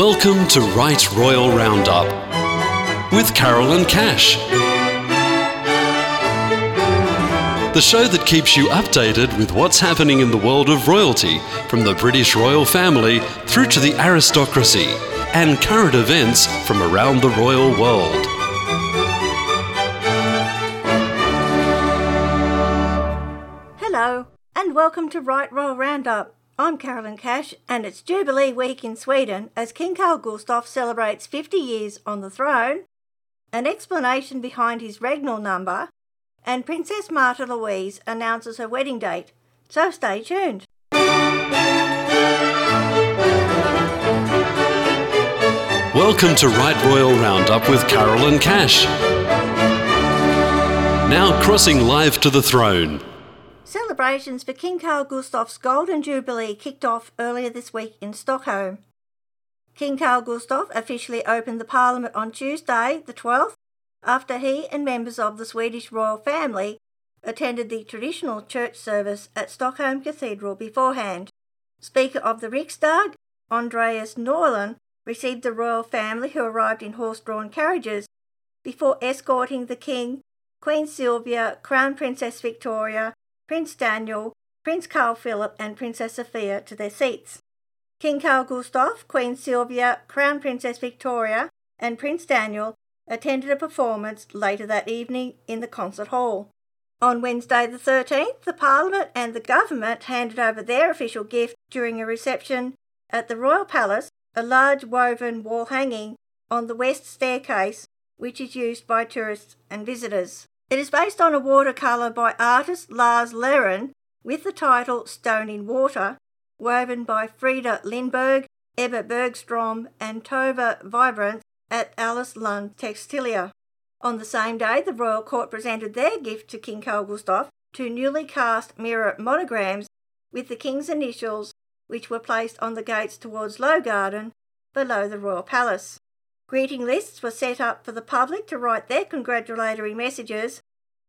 Welcome to Right Royal Roundup with Carolyn Cash. The show that keeps you updated with what's happening in the world of royalty, from the British royal family through to the aristocracy, and current events from around the royal world. Hello, and welcome to Right Royal Roundup. I'm Carolyn Cash, and it's Jubilee Week in Sweden as King Carl Gustaf celebrates 50 years on the throne, an explanation behind his regnal number, and Princess Märtha Louise announces her wedding date. So stay tuned. Welcome to Right Royal Roundup with Carolyn Cash. Now crossing live to the throne. Celebrations for King Carl Gustaf's Golden Jubilee kicked off earlier this week in Stockholm. King Carl Gustaf officially opened the Parliament on Tuesday, the 12th, after he and members of the Swedish royal family attended the traditional church service at Stockholm Cathedral beforehand. Speaker of the Riksdag, Andreas Norlén, received the royal family who arrived in horse-drawn carriages before escorting the King, Queen Sylvia, Crown Princess Victoria, Prince Daniel, Prince Carl Philip and Princess Sophia to their seats. King Carl Gustaf, Queen Sylvia, Crown Princess Victoria and Prince Daniel attended a performance later that evening in the concert hall. On Wednesday the 13th, the Parliament and the government handed over their official gift during a reception at the Royal Palace a large woven wall hanging on the west staircase, which is used by tourists and visitors. It is based on a watercolour by artist Lars Lerin with the title Stone in Water, woven by Frida Lindberg, Ebba Bergstrom, and Tova Vibrant at Alice Lund Textilia. On the same day, the Royal Court presented their gift to King Carl Gustaf, two newly cast mirror monograms with the King's initials which were placed on the gates towards Low Garden, below the Royal Palace. Greeting lists were set up for the public to write their congratulatory messages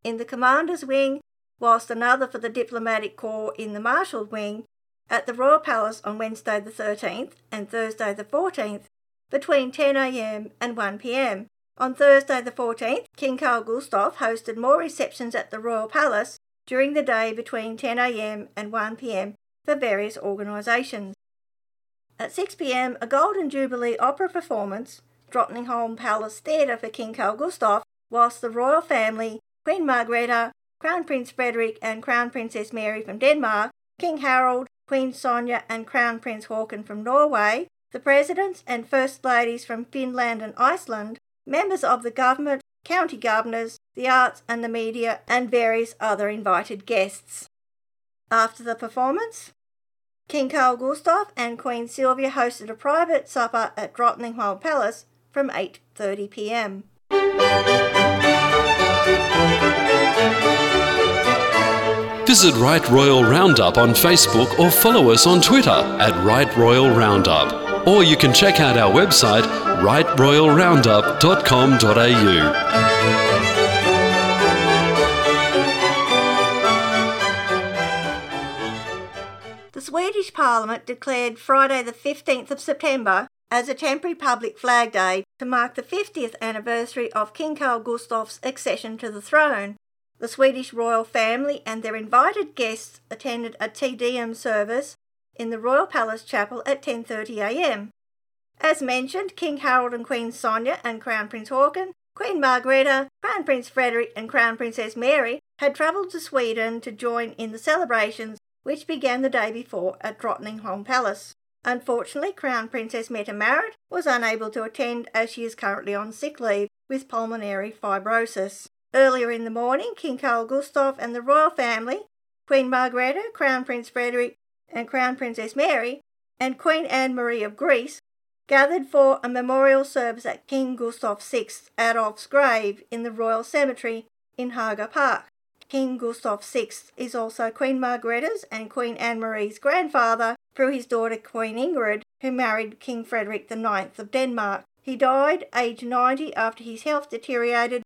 in the Commander's Wing, whilst another for the Diplomatic Corps in the Marshal Wing at the Royal Palace on Wednesday the 13th and Thursday the 14th between 10am and 1pm. On Thursday the 14th, King Carl Gustaf hosted more receptions at the Royal Palace during the day between 10am and 1pm for various organisations. At 6pm, a Golden Jubilee opera performance, Drottningholm Palace Theatre for King Carl Gustaf, whilst the royal family, Queen Margrethe, Crown Prince Frederick and Crown Princess Mary from Denmark, King Harald, Queen Sonja and Crown Prince Haakon from Norway, the presidents and first ladies from Finland and Iceland, members of the government, county governors, the arts and the media, and various other invited guests. After the performance, King Carl Gustaf and Queen Sylvia hosted a private supper at Drottningholm Palace from 8:30 p.m. Visit Right Royal Roundup on Facebook or follow us on Twitter at Right Royal Roundup. Or you can check out our website rightroyalroundup.com.au. The Swedish Parliament declared Friday the 15th of September as a temporary public flag day to mark the 50th anniversary of King Carl Gustaf's accession to the throne. The Swedish royal family and their invited guests attended a Te Deum service in the Royal Palace Chapel at 10:30 a.m. As mentioned, King Harald and Queen Sonja and Crown Prince Haakon, Queen Margrethe, Crown Prince Frederick and Crown Princess Mary had travelled to Sweden to join in the celebrations which began the day before at Drottningholm Palace. Unfortunately, Crown Princess Mette Marit was unable to attend as she is currently on sick leave with pulmonary fibrosis. Earlier in the morning, King Carl Gustaf and the royal family, Queen Margrethe, Crown Prince Frederick, and Crown Princess Mary, and Queen Anne Marie of Greece gathered for a memorial service at King Gustav VI Adolf's grave in the Royal Cemetery in Haga Park. King Gustav VI is also Queen Margrethe's and Queen Anne Marie's grandfather through his daughter Queen Ingrid, who married King Frederick IX of Denmark. He died aged 90 after his health deteriorated,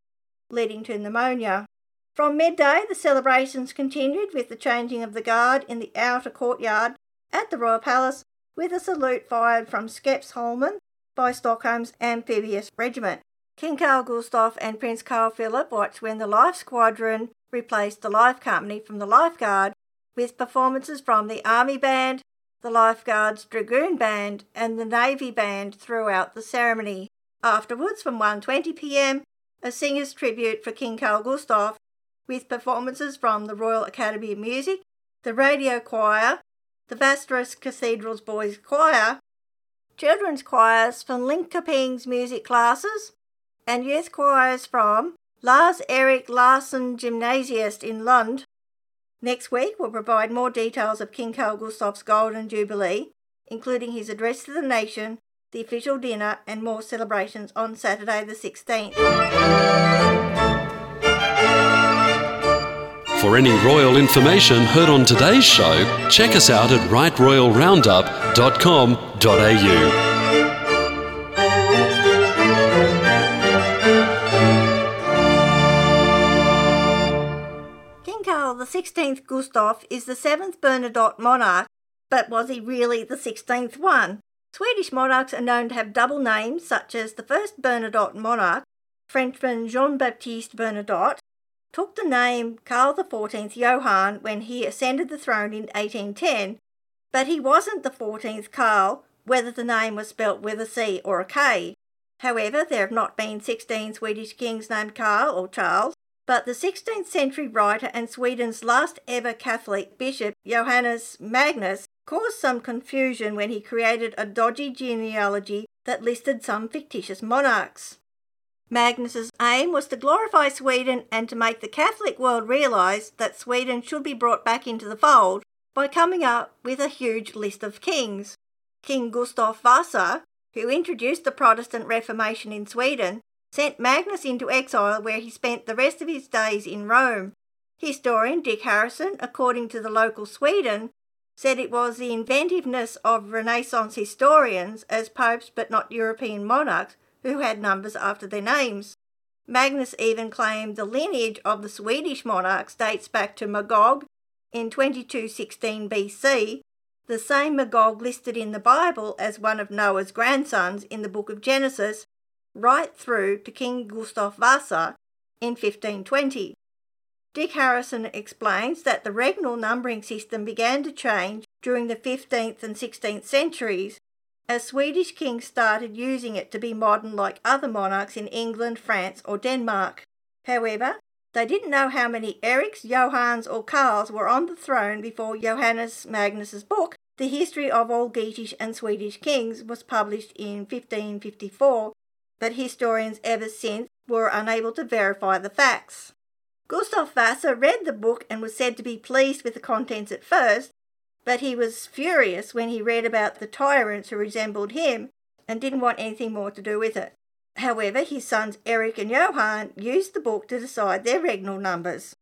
leading to pneumonia. From midday, the celebrations continued with the changing of the guard in the outer courtyard at the Royal Palace with a salute fired from Skeppsholmen, by Stockholm's amphibious regiment. King Carl Gustaf and Prince Carl Philip watched when the Life Squadron replaced the Life Company from the Lifeguard with performances from the Army Band, the Lifeguards Dragoon Band, and the Navy Band throughout the ceremony. Afterwards, from 1:20 p.m., a singer's tribute for King Carl Gustaf with performances from the Royal Academy of Music, the Radio Choir, the Västerås Cathedral's Boys Choir, children's choirs from Linkoping's music classes, and youth choirs from Lars Erik Larsson Gymnasiet in Lund. Next week, we'll provide more details of King Carl Golden Jubilee, including his address to the nation, the official dinner, and more celebrations on Saturday the 16th. For any royal information heard on today's show, check us out at rightroyalroundup.com.au. 16th Gustav is the seventh Bernadotte monarch, but was he really the 16th one? Swedish monarchs are known to have double names, such as the first Bernadotte monarch, Frenchman Jean Baptiste Bernadotte, took the name Karl XIV Johann when he ascended the throne in 1810, but he wasn't the 14th Karl, whether the name was spelt with a C or a K. However, there have not been 16 Swedish kings named Karl or Charles, but the 16th century writer and Sweden's last ever Catholic bishop, Johannes Magnus, caused some confusion when he created a dodgy genealogy that listed some fictitious monarchs. Magnus's aim was to glorify Sweden and to make the Catholic world realise that Sweden should be brought back into the fold by coming up with a huge list of kings. King Gustav Vasa, who introduced the Protestant Reformation in Sweden, sent Magnus into exile where he spent the rest of his days in Rome. Historian Dick Harrison, according to the local Sweden, said it was the inventiveness of Renaissance historians as popes but not European monarchs who had numbers after their names. Magnus even claimed the lineage of the Swedish monarchs dates back to Magog in 2216 BC, the same Magog listed in the Bible as one of Noah's grandsons in the book of Genesis right through to King Gustav Vasa in 1520. Dick Harrison explains that the regnal numbering system began to change during the 15th and 16th centuries as Swedish kings started using it to be modern like other monarchs in England, France, or Denmark. However, they didn't know how many Erics, Johanns, or Karls were on the throne before Johannes Magnus's book, The History of All Geatish and Swedish Kings, was published in 1554 but historians ever since were unable to verify the facts. Gustav Vasa read the book and was said to be pleased with the contents at first, but he was furious when he read about the tyrants who resembled him and didn't want anything more to do with it. However, his sons Eric and Johann used the book to decide their regnal numbers.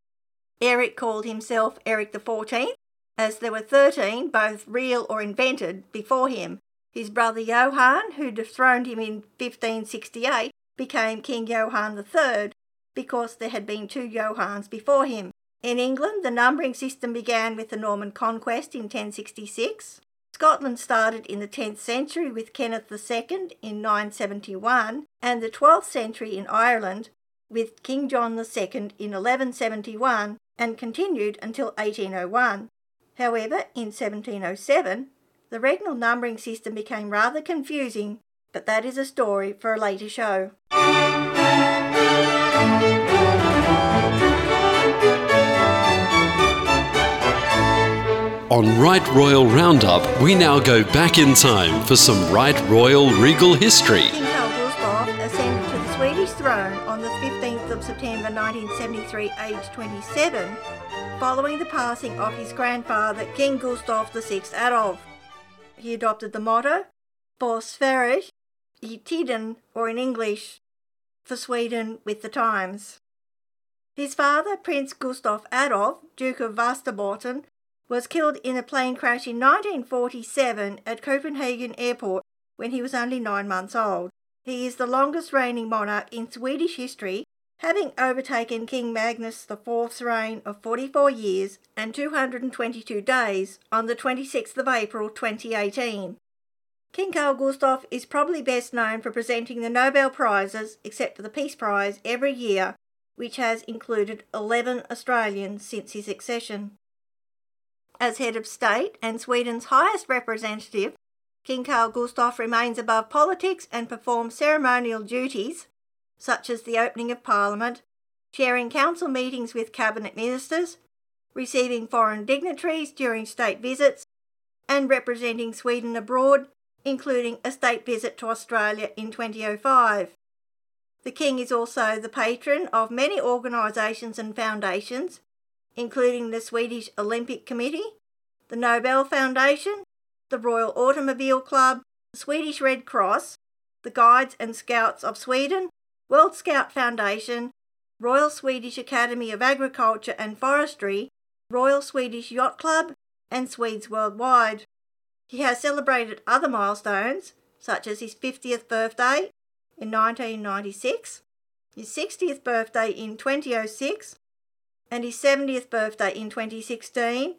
Eric called himself Eric the Fourteenth, as there were thirteen, both real or invented, before him, his brother Johann, who dethroned him in 1568, became King Johann III because there had been two Johanns before him. In England, the numbering system began with the Norman conquest in 1066. Scotland started in the 10th century with Kenneth II in 971, and the 12th century in Ireland with King John II in 1171 and continued until 1801. However, in 1707, the regnal numbering system became rather confusing, but that is a story for a later show. On Right Royal Roundup, we now go back in time for some Right Royal regal history. King Carl Gustaf ascended to the Swedish throne on the 15th of September 1973, aged 27, following the passing of his grandfather, King Gustav VI Adolf he adopted the motto for Sverige i tiden, or in English, for Sweden with the times. His father, Prince Gustav Adolf, Duke of Västerbotten, was killed in a plane crash in 1947 at Copenhagen Airport when he was only nine months old. He is the longest reigning monarch in Swedish history having overtaken King Magnus IV's reign of 44 years and 222 days on the 26th of April 2018. King Carl Gustaf is probably best known for presenting the Nobel Prizes, except for the Peace Prize, every year, which has included 11 Australians since his accession. As head of state and Sweden's highest representative, King Carl Gustaf remains above politics and performs ceremonial duties, such as the opening of Parliament, chairing council meetings with cabinet ministers, receiving foreign dignitaries during state visits, and representing Sweden abroad, including a state visit to Australia in 2005. The King is also the patron of many organisations and foundations, including the Swedish Olympic Committee, the Nobel Foundation, the Royal Automobile Club, the Swedish Red Cross, the Guides and Scouts of Sweden, World Scout Foundation, Royal Swedish Academy of Agriculture and Forestry, Royal Swedish Yacht Club, and Swedes worldwide. He has celebrated other milestones, such as his 50th birthday in 1996, his 60th birthday in 2006, and his 70th birthday in 2016,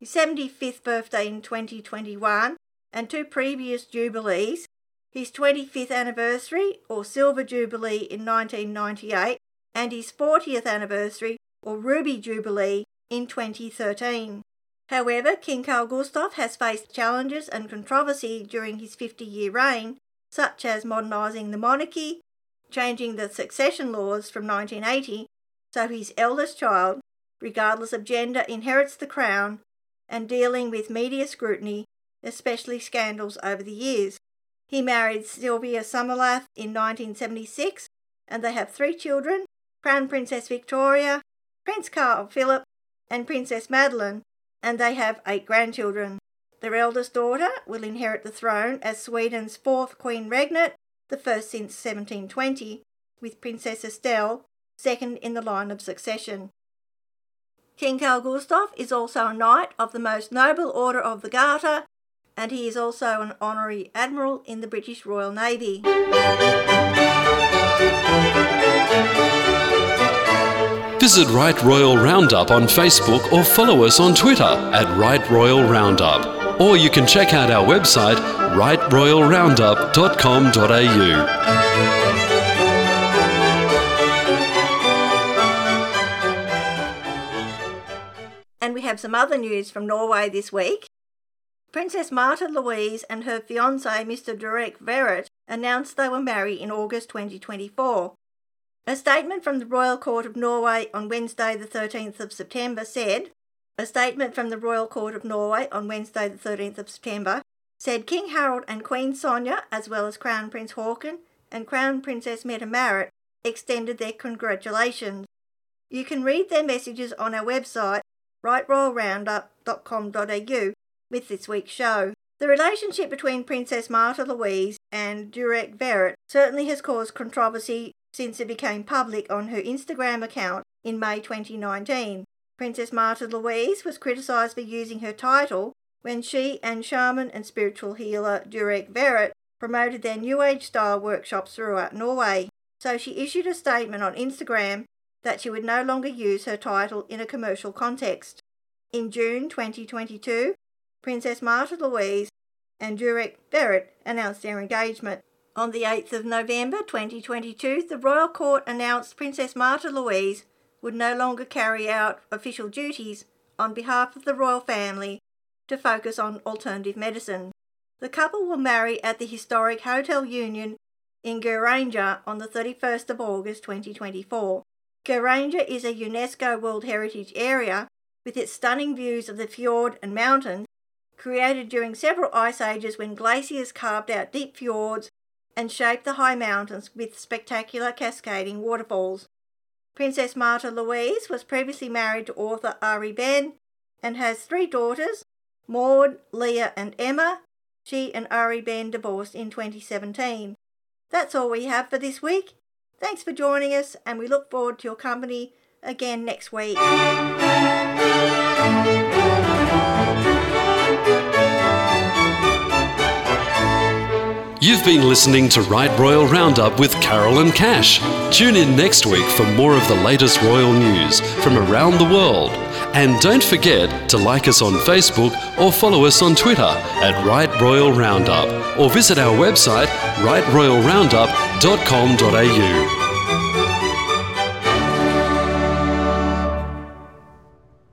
his 75th birthday in 2021, and two previous jubilees, his 25th anniversary or Silver Jubilee in 1998, and his 40th anniversary or Ruby Jubilee in 2013. However, King Carl Gustaf has faced challenges and controversy during his 50 year reign, such as modernising the monarchy, changing the succession laws from 1980 so his eldest child, regardless of gender, inherits the crown, and dealing with media scrutiny, especially scandals over the years. He married Sylvia Sommerlath in 1976, and they have three children Crown Princess Victoria, Prince Carl Philip, and Princess Madeleine, and they have eight grandchildren. Their eldest daughter will inherit the throne as Sweden's fourth Queen Regnant, the first since 1720, with Princess Estelle second in the line of succession. King Carl Gustaf is also a Knight of the Most Noble Order of the Garter, and he is also an Honorary Admiral in the British Royal Navy. Visit Right Royal Roundup on Facebook or follow us on Twitter at Right Royal Roundup. Or you can check out our website, rightroyalroundup.com.au. And we have some other news from Norway this week. Princess Märtha Louise and her fiance, Mr. Durek Verrett, announced they were married in August 2024. A statement from the Royal Court of Norway on Wednesday, the 13th of September, said A statement from the Royal Court of Norway on Wednesday, the 13th of September, said King Harald and Queen Sonja, as well as Crown Prince Haakon and Crown Princess Mette Marit, extended their congratulations. You can read their messages on our website, rightroyalroundup.com.au, with this week's show. The relationship between Princess Märtha Louise and Durek Verrett certainly has caused controversy since it became public on her Instagram account in May 2019. Princess Märtha Louise was criticised for using her title when she and shaman and spiritual healer Durek Verrett promoted their New Age style workshops throughout Norway. So she issued a statement on Instagram that she would no longer use her title in a commercial context. In June 2022, Princess Märtha Louise and Durek Verrett announced their engagement. On the 8th of November 2022, the Royal Court announced Princess Märtha Louise would no longer carry out official duties on behalf of the royal family to focus on alternative medicine. The couple will marry at the historic Hotel Union in Geiranger on the 31st of August 2024. Geiranger is a UNESCO World Heritage Area with its stunning views of the fjord and mountains created during several ice ages when glaciers carved out deep fjords and shaped the high mountains with spectacular cascading waterfalls. Princess Märtha Louise was previously married to author Ari Behn and has three daughters, Maud, Leah, and Emma. She and Ari Behn divorced in 2017. That's all we have for this week. Thanks for joining us, and we look forward to your company again next week. You've been listening to Right Royal Roundup with Carolyn Cash. Tune in next week for more of the latest royal news from around the world. And don't forget to like us on Facebook or follow us on Twitter at Right Royal Roundup or visit our website rightroyalroundup.com.au.